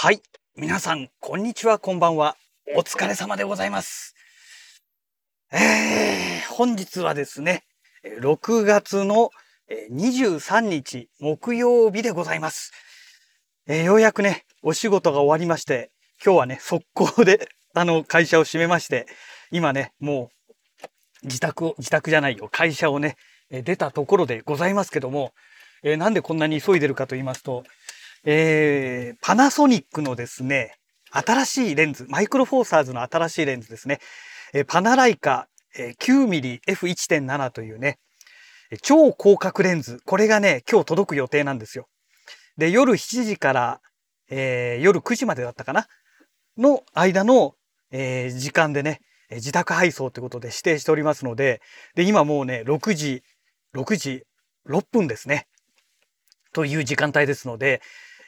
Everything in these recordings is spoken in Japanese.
はい。皆さん、こんにちは、こんばんは。お疲れ様でございます。えー、本日はですね、6月の23日木曜日でございます。えー、ようやくね、お仕事が終わりまして、今日はね、速攻で、あの、会社を閉めまして、今ね、もう、自宅を、自宅じゃないよ、会社をね、出たところでございますけども、えー、なんでこんなに急いでるかと言いますと、えー、パナソニックのですね、新しいレンズ、マイクロフォーサーズの新しいレンズですね、えー、パナライカ、えー、9mmF1.7 というね、超広角レンズ、これがね、今日届く予定なんですよ。で、夜7時から、えー、夜9時までだったかな？の間の、えー、時間でね、自宅配送ということで指定しておりますので、で、今もうね、6時、6時6分ですね。という時間帯ですので、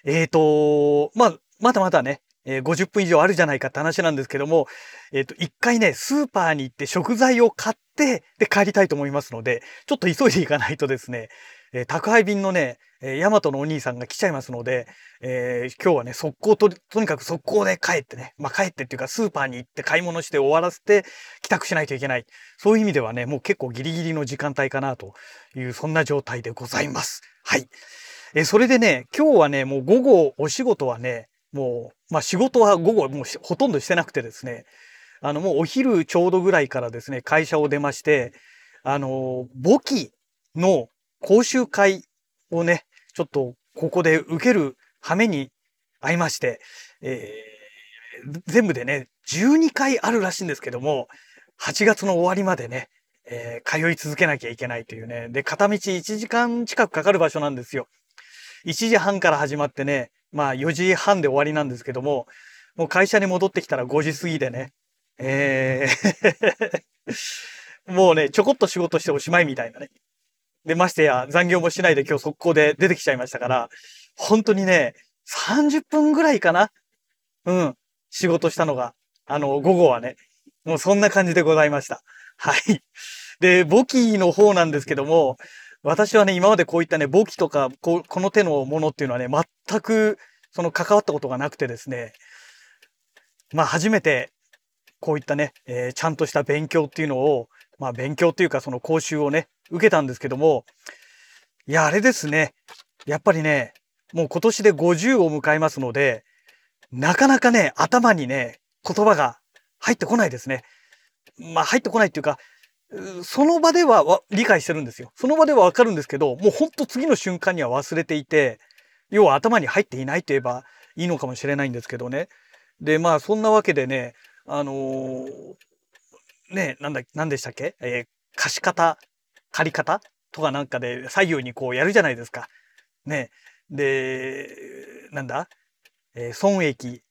えっ、ー、と、まあ、まだまだね、えー、50分以上あるじゃないかって話なんですけども、えっ、ー、と、一回ね、スーパーに行って食材を買って、で、帰りたいと思いますので、ちょっと急いでいかないとですね、えー、宅配便のね、えー、ヤマトのお兄さんが来ちゃいますので、えー、今日はね、速攻と、とにかく速攻で帰ってね、まあ、帰ってっていうか、スーパーに行って買い物して終わらせて、帰宅しないといけない。そういう意味ではね、もう結構ギリギリの時間帯かなという、そんな状態でございます。はい。えそれでね、今日はね、もう午後お仕事はね、もう、まあ仕事は午後もうほとんどしてなくてですね、あのもうお昼ちょうどぐらいからですね、会社を出まして、あの、簿記の講習会をね、ちょっとここで受ける羽目に会いまして、えー、全部でね、12回あるらしいんですけども、8月の終わりまでね、えー、通い続けなきゃいけないというね。で、片道1時間近くかかる場所なんですよ。1時半から始まってね、まあ4時半で終わりなんですけども、もう会社に戻ってきたら5時過ぎでね、えー もうね、ちょこっと仕事しておしまいみたいなね。で、ましてや残業もしないで今日速攻で出てきちゃいましたから、本当にね、30分ぐらいかなうん。仕事したのが、あの、午後はね。もうそんな感じでございました。はい。で、簿記の方なんですけども、私はね、今までこういったね、簿記とかこ、この手のものっていうのはね、全く、その関わったことがなくてですね、まあ初めて、こういったね、えー、ちゃんとした勉強っていうのを、まあ勉強っていうかその講習をね、受けたんですけども、いや、あれですね、やっぱりね、もう今年で50を迎えますので、なかなかね、頭にね、言葉が入ってこないですね。まあ入ってこないっていうか、その場では理解してるんですよ。その場ではわかるんですけど、もうほんと次の瞬間には忘れていて、要は頭に入っていないと言えばいいのかもしれないんですけどね。で、まあそんなわけでね、あのー、ね、なんだ、なんでしたっけ？えー、貸し方、借り方とかなんかで左右にこうやるじゃないですか。ね。で、なんだ？えー、損益、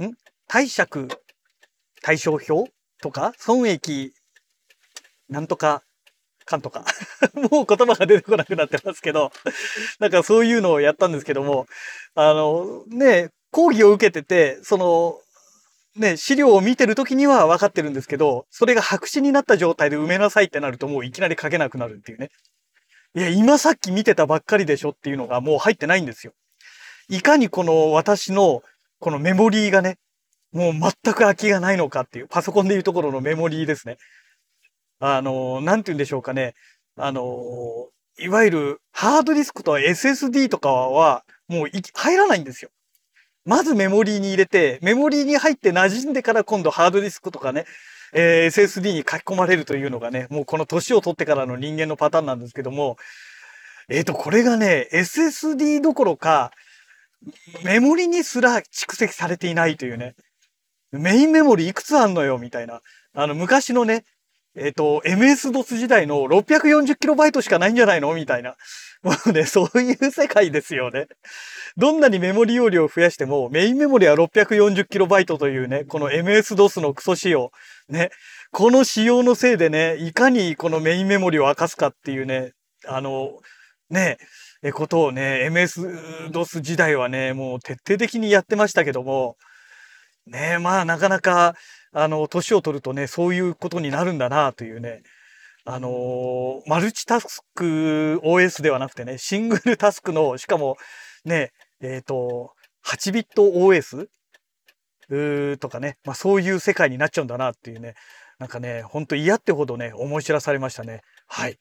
ん？貸借対照表とか？損益なんとか、かんとか。もう言葉が出てこなくなってますけど、なんかそういうのをやったんですけども、あの、ね、講義を受けてて、その、ね、資料を見てる時には分かってるんですけど、それが白紙になった状態で埋めなさいってなるともういきなり書けなくなるっていうね。いや、今さっき見てたばっかりでしょっていうのがもう入ってないんですよ。いかにこの私のこのメモリーがね、もう全く空きがないのかっていう、パソコンでいうところのメモリーですね。あの、なんて言うんでしょうかね。あの、いわゆるハードディスクと SSD とかはもう入らないんですよ。まずメモリーに入れて、メモリーに入って馴染んでから今度ハードディスクとかね、えー、SSD に書き込まれるというのがね、もうこの年を取ってからの人間のパターンなんですけども、えっ、ー、と、これがね、SSD どころか、メモリにすら蓄積されていないというね、メインメモリいくつあんのよ、みたいな。あの、昔のね、えっ、ー、と、MS-DOS 時代の 640KB しかないんじゃないの？みたいな。もうね、そういう世界ですよね。どんなにメモリ容量を増やしても、メインメモリは 640KB というね、この MS-DOS のクソ仕様。ね。この仕様のせいでね、いかにこのメインメモリを明かすかっていうね、あの、ね、え、ことをね、MS-DOS 時代はね、もう徹底的にやってましたけども、ね、まあなかなか、あの、年を取るとね、そういうことになるんだなというね、あのマルチタスク OS ではなくてね、シングルタスクの、しかもね、えっ、ー、と、8ビット OS とかね、まあ、そういう世界になっちゃうんだなっていうね、なんかね、ほんと嫌ってほどね、思い知らされましたね。はい。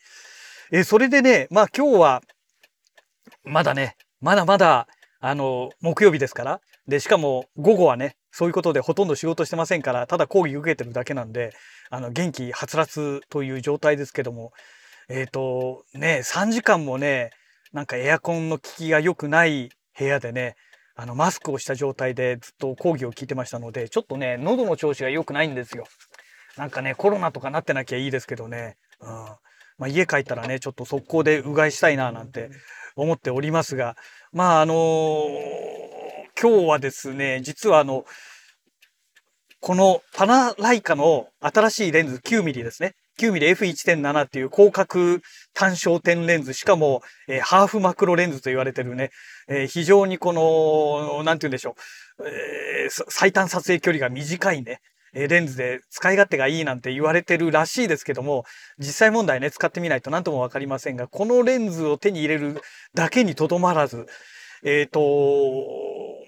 えそれでね、まあ今日は、まだね、まだまだ、あの、木曜日ですから。で、しかも午後はね、そういうことでほとんど仕事してませんから、ただ講義受けてるだけなんで、あの、元気はつらつという状態ですけども、えっ、ー、と、ね、3時間もね、なんかエアコンの効きが良くない部屋でね、あの、マスクをした状態でずっと講義を聞いてましたので、ちょっとね、喉の調子が良くないんですよ。なんかね、コロナとかなってなきゃいいですけどね。うん。まあ、家帰ったらね、ちょっと速攻でうがいしたいな、なんて思っておりますが、まあ、あのー、今日はですね、実はあの、このパナライカの新しいレンズ 9mm ですね。9mmF1.7 っていう広角単焦点レンズ、しかも、えー、ハーフマクロレンズと言われてるね、えー、非常にこの、なんて言うんでしょう、えー、最短撮影距離が短いね、えレンズで使い勝手がいいなんて言われてるらしいですけども、実際問題ね、使ってみないと何ともわかりませんが、このレンズを手に入れるだけにとどまらず、えっ、ー、と、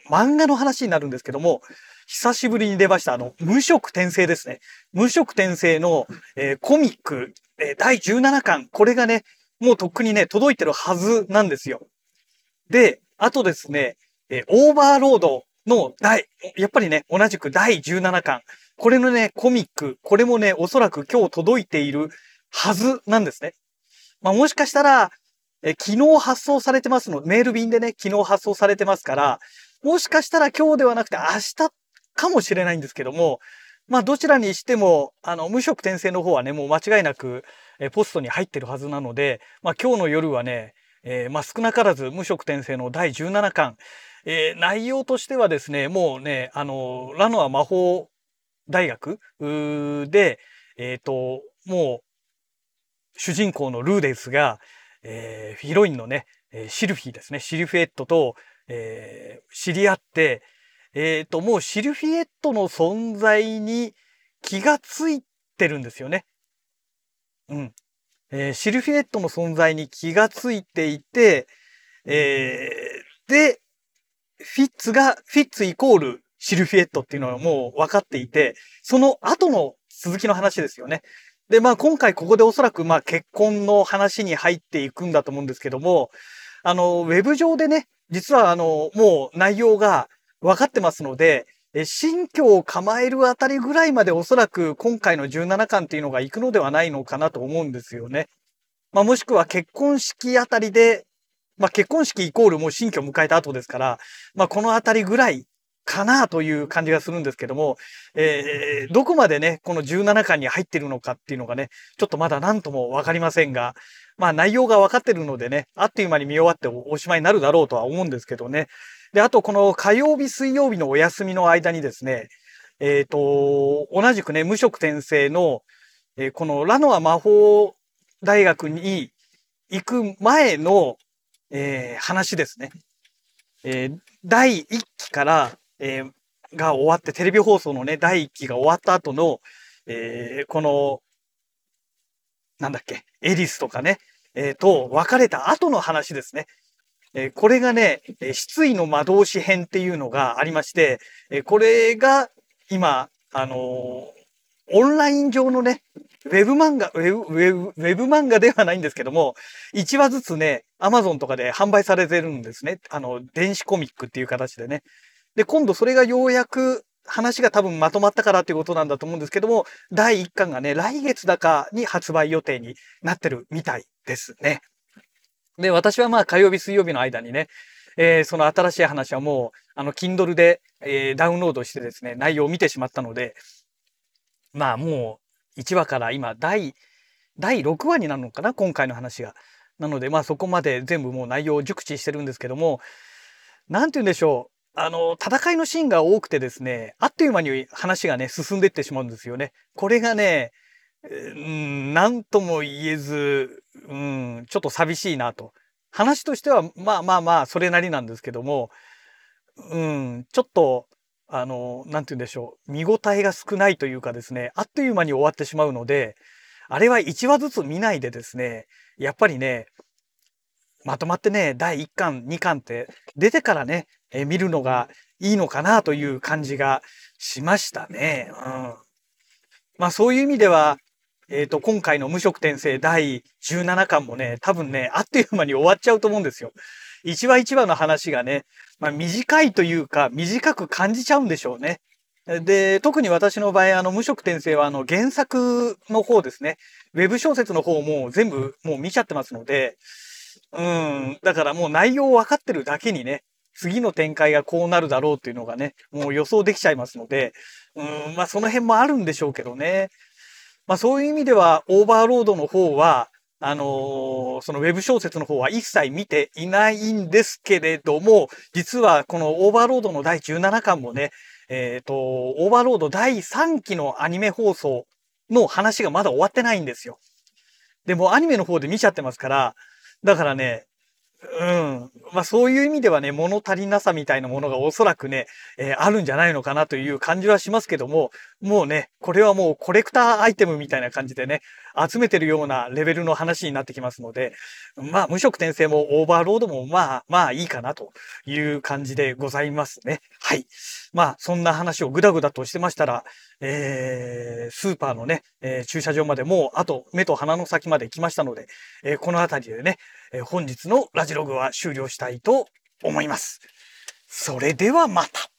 漫画の話になるんですけども、久しぶりに出ました、あの、無職転生ですね。無職転生の、えー、コミック、えー、第17巻、これがね、もうとっくにね、届いてるはずなんですよ。で、あとですね、えー、オーバーロードの第、やっぱりね、同じく第17巻。これのね、コミック、これもね、おそらく今日届いているはずなんですね。まあ、もしかしたら、え昨日発送されてますの、メール便でね、昨日発送されてますから、もしかしたら今日ではなくて明日かもしれないんですけども、まあどちらにしても、あの、無色転生の方はね、もう間違いなく、えポストに入ってるはずなので、まあ今日の夜はね、えー、まあ少なからず無色転生の第17巻、えー、内容としてはですね、もうね、あの、ラノア魔法大学で、えっ、ー、と、もう、主人公のルーデスが、えー、ヒロインのね、シルフィーですね、シルフィエットと、えー、知り合って、えっ、ー、と、もうシルフィエットの存在に気がついてるんですよね。うん。えー、シルフィエットの存在に気がついていて、えー、で、フィッツが、フィッツイコールシルフィエットっていうのはもう分かっていて、その後の続きの話ですよね。で、まあ今回ここでおそらくまあ結婚の話に入っていくんだと思うんですけども、あの、ウェブ上でね、実はあの、もう内容が分かってますので、新居を構えるあたりぐらいまでおそらく今回の17巻っていうのが行くのではないのかなと思うんですよね。まあもしくは結婚式あたりで、まあ結婚式イコールもう新居を迎えた後ですから、まあこのあたりぐらいかなという感じがするんですけども、えー、どこまでね、この17巻に入ってるのかっていうのがね、ちょっとまだ何ともわかりませんが、まあ内容が分かってるのでね、あっという間に見終わっておしまいになるだろうとは思うんですけどね。で、あとこの火曜日、水曜日のお休みの間にですね、えっ、ー、と、同じくね、無職転生の、えー、このラノア魔法大学に行く前の、えー、話ですね。えー、第1期から、えー、が終わって、テレビ放送のね、第1期が終わった後の、えー、この、なんだっけ、エリスとかね、えー、と、別れた後の話ですね。えこれがね、失意の魔導士編っていうのがありまして、えこれが今、あのー、オンライン上のね、ウェブ漫画、ウェブ、ウェブ、ウェブ漫画ではないんですけども、1話ずつね、アマゾンとかで販売されてるんですね。あの、電子コミックっていう形でね。で、今度それがようやく話が多分まとまったからっていうことなんだと思うんですけども、第1巻がね、来月だかに発売予定になってるみたいですね。で、私はまあ火曜日、水曜日の間にね、えー、その新しい話はもう、あの、Kindle で、えー、ダウンロードしてですね、内容を見てしまったので、まあもう、1話から今、第、第6話になるのかな今回の話が。なので、まあそこまで全部もう内容を熟知してるんですけども、なんて言うんでしょう。あの、戦いのシーンが多くてですね、あっという間に話がね、進んでいってしまうんですよね。これがね、うん、なんとも言えず、うん、ちょっと寂しいなと。話としては、まあまあまあ、それなりなんですけども、うん、ちょっと、あの、なんて言うんでしょう。見応えが少ないというかですね、あっという間に終わってしまうので、あれは1話ずつ見ないでですね、やっぱりね、まとまってね、第1巻、2巻って出てからね、え見るのがいいのかなという感じがしましたね。うん。まあそういう意味では、えっ、ー、と、今回の無職転生第17巻もね、多分ね、あっという間に終わっちゃうと思うんですよ。一話一話の話がね、まあ短いというか、短く感じちゃうんでしょうね。で、特に私の場合、あの、無職転生は、あの、原作の方ですね。ウェブ小説の方も全部もう見ちゃってますので、うん、だからもう内容分かってるだけにね、次の展開がこうなるだろうっていうのがね、もう予想できちゃいますので、うん、まあその辺もあるんでしょうけどね。まあそういう意味では、オーバーロードの方は、あのー、そのウェブ小説の方は一切見ていないんですけれども、実はこのオーバーロードの第17巻もね、えっ、ー、と、オーバーロード第3期のアニメ放送の話がまだ終わってないんですよ。でもアニメの方で見ちゃってますから、だからね、うん。まあそういう意味ではね、物足りなさみたいなものがおそらくね、えー、あるんじゃないのかなという感じはしますけども、もうね、これはもうコレクターアイテムみたいな感じでね、集めてるようなレベルの話になってきますので、まあ無色転生もオーバーロードもまあまあいいかなという感じでございますね。はい。まあそんな話をぐだぐだとしてましたら、えー、スーパーのね、えー、駐車場までもうあと目と鼻の先まで来ましたので、えー、この辺りでね、え本日のラジログは終了したいと思います。それではまた。